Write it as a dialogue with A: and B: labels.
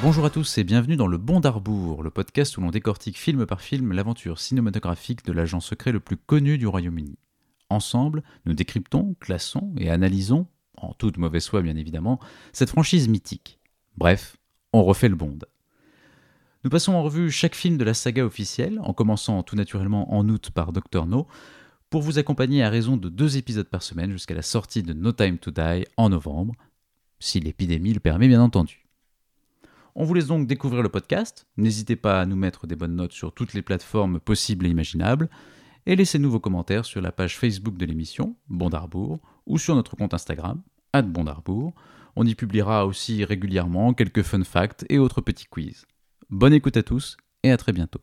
A: Bonjour à tous et bienvenue dans Le Bon d'Arbour, le podcast où l'on décortique film par film l'aventure cinématographique de l'agent secret le plus connu du Royaume-Uni. Ensemble, nous décryptons, classons et analysons, en toute mauvaise foi bien évidemment, cette franchise mythique. Bref, on refait le Bond. Nous passons en revue chaque film de la saga officielle, en commençant tout naturellement en août par Doctor No, pour vous accompagner à raison de deux épisodes par semaine jusqu'à la sortie de No Time to Die en novembre, si l'épidémie le permet bien entendu. On vous laisse donc découvrir le podcast. N'hésitez pas à nous mettre des bonnes notes sur toutes les plateformes possibles et imaginables. Et laissez-nous vos commentaires sur la page Facebook de l'émission, Bondarbourg, ou sur notre compte Instagram, Bondarbourg. On y publiera aussi régulièrement quelques fun facts et autres petits quiz. Bonne écoute à tous et à très bientôt.